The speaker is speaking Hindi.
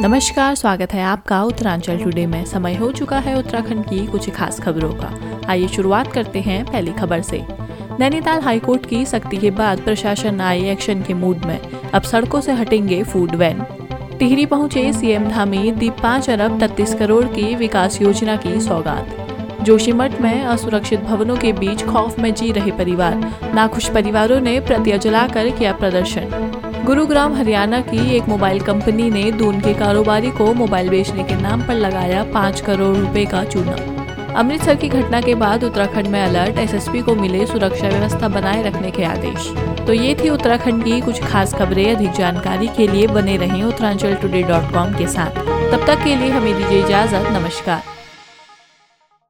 नमस्कार, स्वागत है आपका उत्तरांचल टुडे में। समय हो चुका है उत्तराखंड की कुछ खास खबरों का। आइए शुरुआत करते हैं पहली खबर से। नैनीताल हाईकोर्ट की सख्ती के बाद प्रशासन आए एक्शन के मूड में। अब सड़कों से हटेंगे फ़ूड वैन। टिहरी पहुँचे सीएम धामी दी पाँच अरब तैतीस करोड़ की विकास योजना की सौगात। जोशीमठ में असुरक्षित भवनों के बीच खौफ में जी रहे परिवार। नाखुश परिवारों ने प्रतिया जलाकर किया प्रदर्शन। गुरुग्राम, हरियाणा की एक मोबाइल कंपनी ने दून के कारोबारी को मोबाइल बेचने के नाम पर लगाया पाँच करोड़ रुपए का चूना। अमृतसर की घटना के बाद उत्तराखंड में अलर्ट, एसएसपी को मिले सुरक्षा व्यवस्था बनाए रखने के आदेश। तो ये थी उत्तराखंड की कुछ खास खबरें। अधिक जानकारी के लिए बने रहें उत्तरांचल डॉट कॉम के साथ। तब तक के लिए हमें दीजिए इजाज़त। नमस्कार।